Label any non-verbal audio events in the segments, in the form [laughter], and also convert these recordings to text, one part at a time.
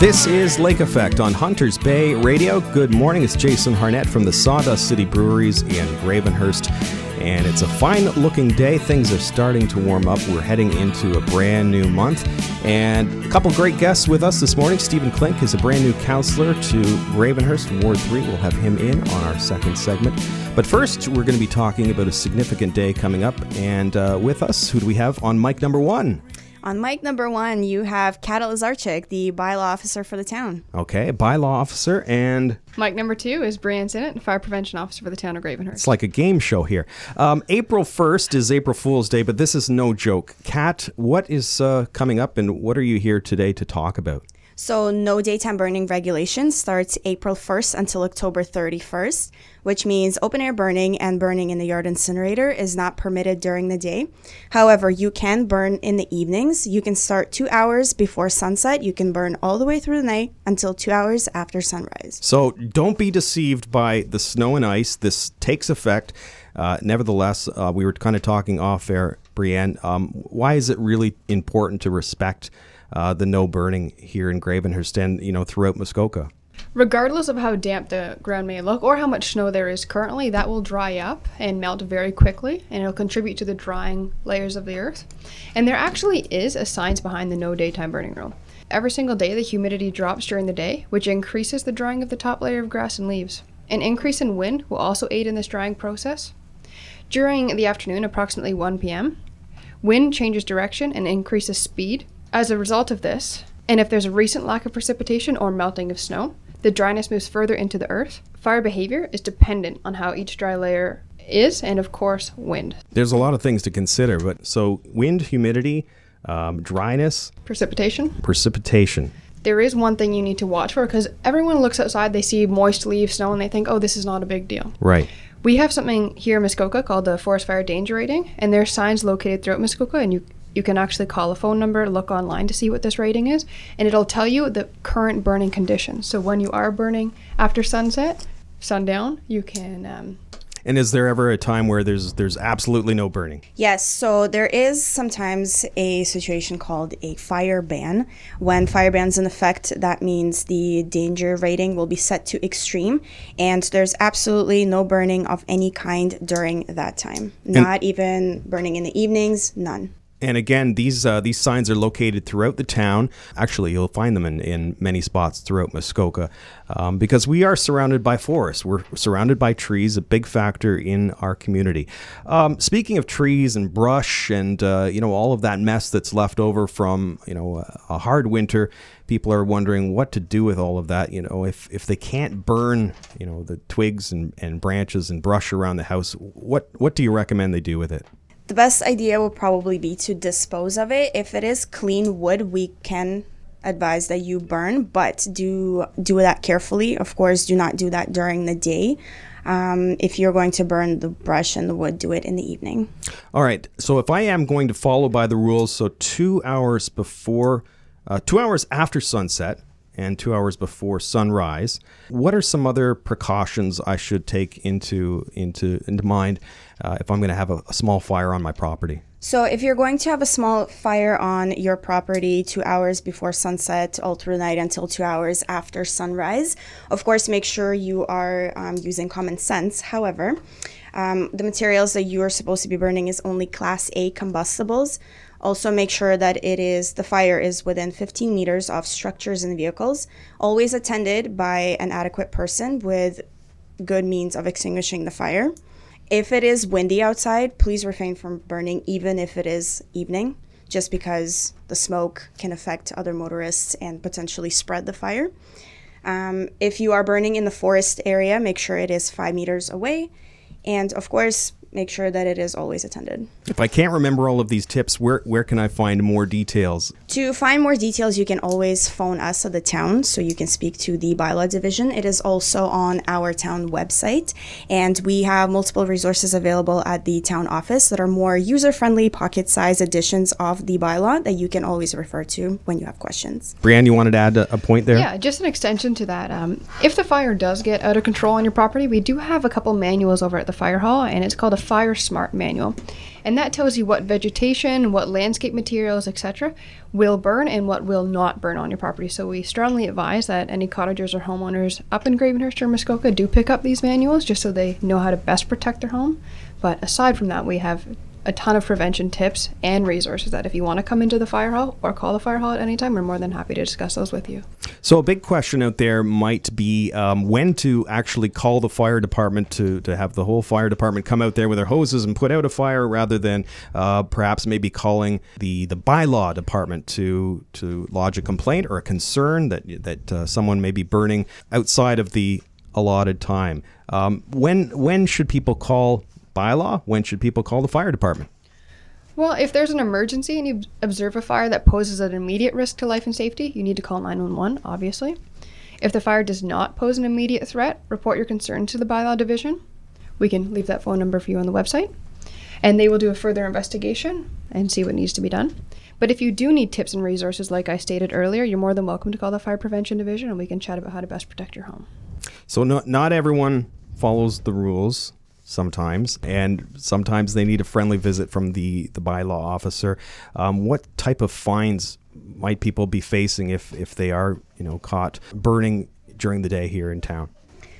This is Lake Effect on Hunters Bay Radio. Good morning. It's Jason Harnett from the Sawdust City Breweries in Gravenhurst. And it's a fine looking day. Things are starting to warm up. We're heading into a brand new month. And a couple great guests with us this morning. Stephen Klink is a brand new councillor to Gravenhurst, Ward 3. We'll have him in on our second segment. But first, we're going to be talking about a significant day coming up. And uh, with us, who do we have on mic number one? On mic number one, you have Kat Lazarchik, the bylaw officer for the town. Okay, bylaw officer, and Mic number two is Brian Sinnott, fire prevention officer for the town of Gravenhurst. it's like a game show here. Um, April 1st is April Fool's Day, but this is no joke. Kat, what is uh, coming up, and what are you here today to talk about? So, no daytime burning regulation starts April 1st until October 31st, which means open air burning and burning in the yard incinerator is not permitted during the day. However, you can burn in the evenings. You can start two hours before sunset. You can burn all the way through the night until two hours after sunrise. So don't be deceived by the snow and ice. This takes effect. Uh, nevertheless, uh, we were kind of talking off air, Brienne. Um, why is it really important to respect uh, the no burning here in Gravenhurst and you know throughout Muskoka? Regardless of how damp the ground may look or how much snow there is currently, that will dry up and melt very quickly, and it'll contribute to the drying layers of the earth. And there actually is a science behind the no daytime burning rule. Every single day, the humidity drops during the day, which increases the drying of the top layer of grass and leaves. An increase in wind will also aid in this drying process. During the afternoon, approximately 1 p.m., wind changes direction and increases speed. As a result of this, and if there's a recent lack of precipitation or melting of snow, the dryness moves further into the earth. Fire behavior is dependent on how each dry layer is, and of course, wind. There's a lot of things to consider, but so wind, humidity, um, dryness, Precipitation. precipitation. There is one thing you need to watch for because everyone looks outside, they see moist leaves, snow, and they think, oh, this is not a big deal. Right. We have something here in Muskoka called the Forest Fire Danger Rating, and there are signs located throughout Muskoka, and you you can actually call a phone number, look online to see what this rating is, and it'll tell you the current burning conditions. So when you are burning after sunset, sundown, you can. Um, And is there ever a time where there's there's absolutely no burning? Yes, so there is sometimes a situation called a fire ban. When fire ban's in effect, that means the danger rating will be set to extreme, and there's absolutely no burning of any kind during that time. Not even burning in the evenings, none. And again, these uh, these signs are located throughout the town. Actually, you'll find them in, in many spots throughout Muskoka, um, because we are surrounded by forests. We're surrounded by trees, a big factor in our community. Um, speaking of trees and brush, and uh, you know all of that mess that's left over from you know a, a hard winter, people are wondering what to do with all of that. You know, if if they can't burn, you know, the twigs and, and branches and brush around the house, what what do you recommend they do with it? The best idea would probably be to dispose of it. If it is clean wood, we can advise that you burn, but do do that carefully. Of course, do not do that during the day. Um, if you're going to burn the brush and the wood, do it in the evening. All right. So if I am going to follow by the rules, so two hours before, uh, two hours after sunset, and two hours before sunrise, what are some other precautions I should take into into into mind uh, if I'm going to have a, a small fire on my property? So, if you're going to have a small fire on your property two hours before sunset, all through the night until two hours after sunrise, of course, make sure you are um, using common sense. However, um, the materials that you are supposed to be burning is only Class A combustibles. Also, make sure that it is the fire is within 15 meters of structures and vehicles, always attended by an adequate person with good means of extinguishing the fire. If it is windy outside, please refrain from burning, even if it is evening, just because the smoke can affect other motorists and potentially spread the fire. Um, if you are burning in the forest area, make sure it is five meters away. And of course, make sure that it is always attended. If I can't remember all of these tips, where where can I find more details? To find more details, you can always phone us at the town so you can speak to the bylaw division. It is also on our town website, and we have multiple resources available at the town office that are more user friendly, pocket sized editions of the bylaw that you can always refer to when you have questions. Brianne, you wanted to add a, a point there? Yeah, just an extension to that. Um, if the fire does get out of control on your property, we do have a couple manuals over at the fire hall, and it's called a Fire Smart manual. And that tells you what vegetation, what landscape materials, etc., will burn and what will not burn on your property. So we strongly advise that any cottagers or homeowners up in Gravenhurst or Muskoka do pick up these manuals just so they know how to best protect their home. But aside from that, we have a ton of prevention tips and resources that if you want to come into the fire hall or call the fire hall at any time, we're more than happy to discuss those with you. So a big question out there might be um, when to actually call the fire department to, to have the whole fire department come out there with their hoses and put out a fire rather than uh, perhaps maybe calling the, the bylaw department to to lodge a complaint or a concern that that uh, someone may be burning outside of the allotted time. Um, when when should people call bylaw? When should people call the fire department? Well, if there's an emergency and you observe a fire that poses an immediate risk to life and safety, you need to call 911, obviously. If the fire does not pose an immediate threat, report your concern to the bylaw division. We can leave that phone number for you on the website. And they will do a further investigation and see what needs to be done. But if you do need tips and resources, like I stated earlier, you're more than welcome to call the Fire Prevention Division and we can chat about how to best protect your home. So, not, not everyone follows the rules sometimes, and sometimes they need a friendly visit from the, the bylaw officer. Um, what type of fines might people be facing if, if they are, you know, caught burning during the day here in town?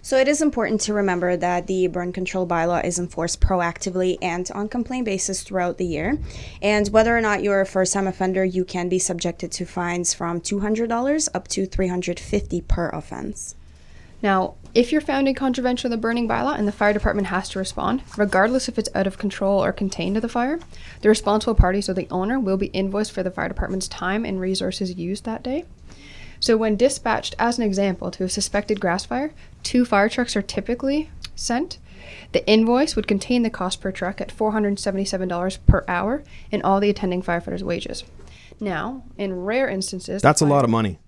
So it is important to remember that the burn control bylaw is enforced proactively and on complaint basis throughout the year. And whether or not you're a first time offender, you can be subjected to fines from $200 up to $350 per offense. Now, if you're found in contravention of the burning bylaw and the fire department has to respond, regardless if it's out of control or contained to the fire, the responsible party, so the owner, will be invoiced for the fire department's time and resources used that day. So, when dispatched, as an example, to a suspected grass fire, two fire trucks are typically sent. The invoice would contain the cost per truck at $477 per hour and all the attending firefighters' wages. Now, in rare instances, that's a lot of money.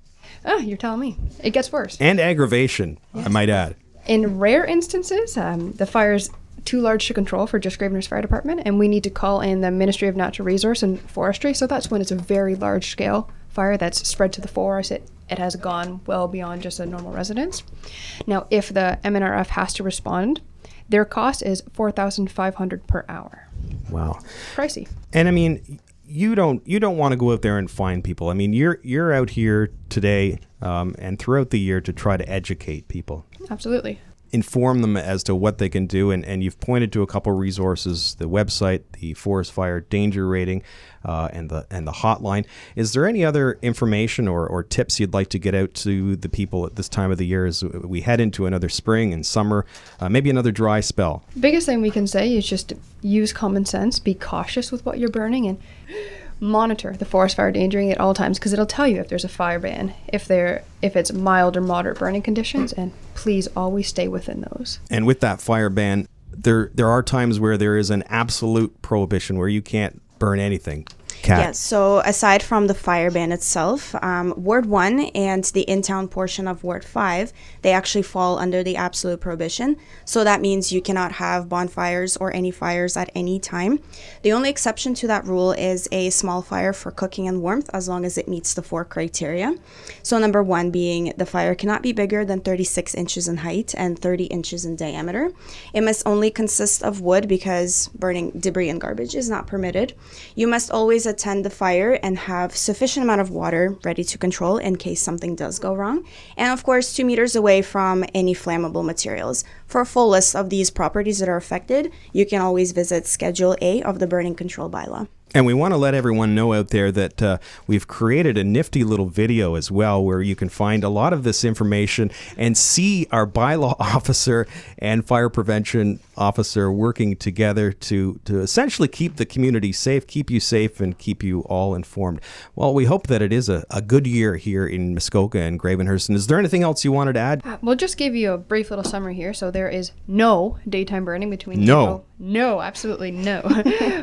Oh, you're telling me. It gets worse. And aggravation, yes. I might add. In rare instances, um, the fire's too large to control for just Gravenhurst Fire Department, and we need to call in the Ministry of Natural Resource and Forestry. So that's when it's a very large scale fire that's spread to the forest. It, it has gone well beyond just a normal residence. Now, if the MNRF has to respond, their cost is 4500 per hour. Wow. Pricey. And I mean, you don't you don't want to go out there and find people. I mean, you're you're out here today um, and throughout the year to try to educate people. Absolutely. Inform them as to what they can do, and, and you've pointed to a couple resources: the website, the forest fire danger rating, uh, and the and the hotline. Is there any other information or, or tips you'd like to get out to the people at this time of the year as we head into another spring and summer, uh, maybe another dry spell? Biggest thing we can say is just use common sense, be cautious with what you're burning, and monitor the forest fire danger rating at all times because it'll tell you if there's a fire ban, if there if it's mild or moderate burning conditions, and please always stay within those. And with that fire ban, there there are times where there is an absolute prohibition where you can't burn anything. Yes. So aside from the fire ban itself, um, Ward One and the in-town portion of Ward Five, they actually fall under the absolute prohibition. So that means you cannot have bonfires or any fires at any time. The only exception to that rule is a small fire for cooking and warmth, as long as it meets the four criteria. So number one being the fire cannot be bigger than 36 inches in height and 30 inches in diameter. It must only consist of wood because burning debris and garbage is not permitted. You must always attend the fire and have sufficient amount of water ready to control in case something does go wrong. And of course, two meters away from any flammable materials. For a full list of these properties that are affected, you can always visit Schedule A of the Burning Control Bylaw. And we want to let everyone know out there that uh, we've created a nifty little video as well where you can find a lot of this information and see our bylaw [laughs] officer and fire prevention officer working together to, to essentially keep the community safe, keep you safe, and keep you all informed. Well, we hope that it is a, a good year here in Muskoka and Gravenhurst. And is there anything else you wanted to add? Uh, we'll just give you a brief little summary here. So there is no daytime burning between no. April. No, absolutely no.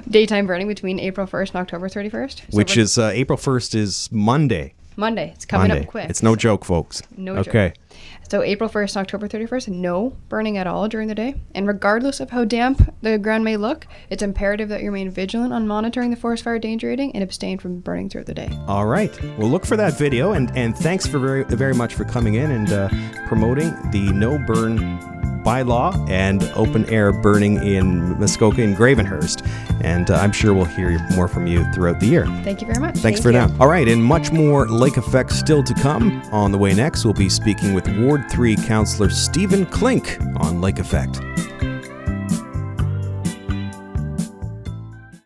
[laughs] daytime burning between April 1st and October 31st. So Which is uh, April 1st is Monday. Monday. It's coming Monday. up quick. It's no joke, folks. No okay. Joke. So April 1st, and October 31st, no burning at all during the day. And regardless of how damp the ground may look, it's imperative that you remain vigilant on monitoring the forest fire danger rating and abstain from burning throughout the day. All right. Well, look for that video, and, and thanks for very very much for coming in and uh, promoting the no burn bylaw and open air burning in Muskoka and Gravenhurst. And uh, I'm sure we'll hear more from you throughout the year. Thank you very much. Thanks Thank for you. now. All right, and much more lake effects still to come. On the way next, we'll be speaking with Ward 3 Councillor Stephen Klink on Lake Effect.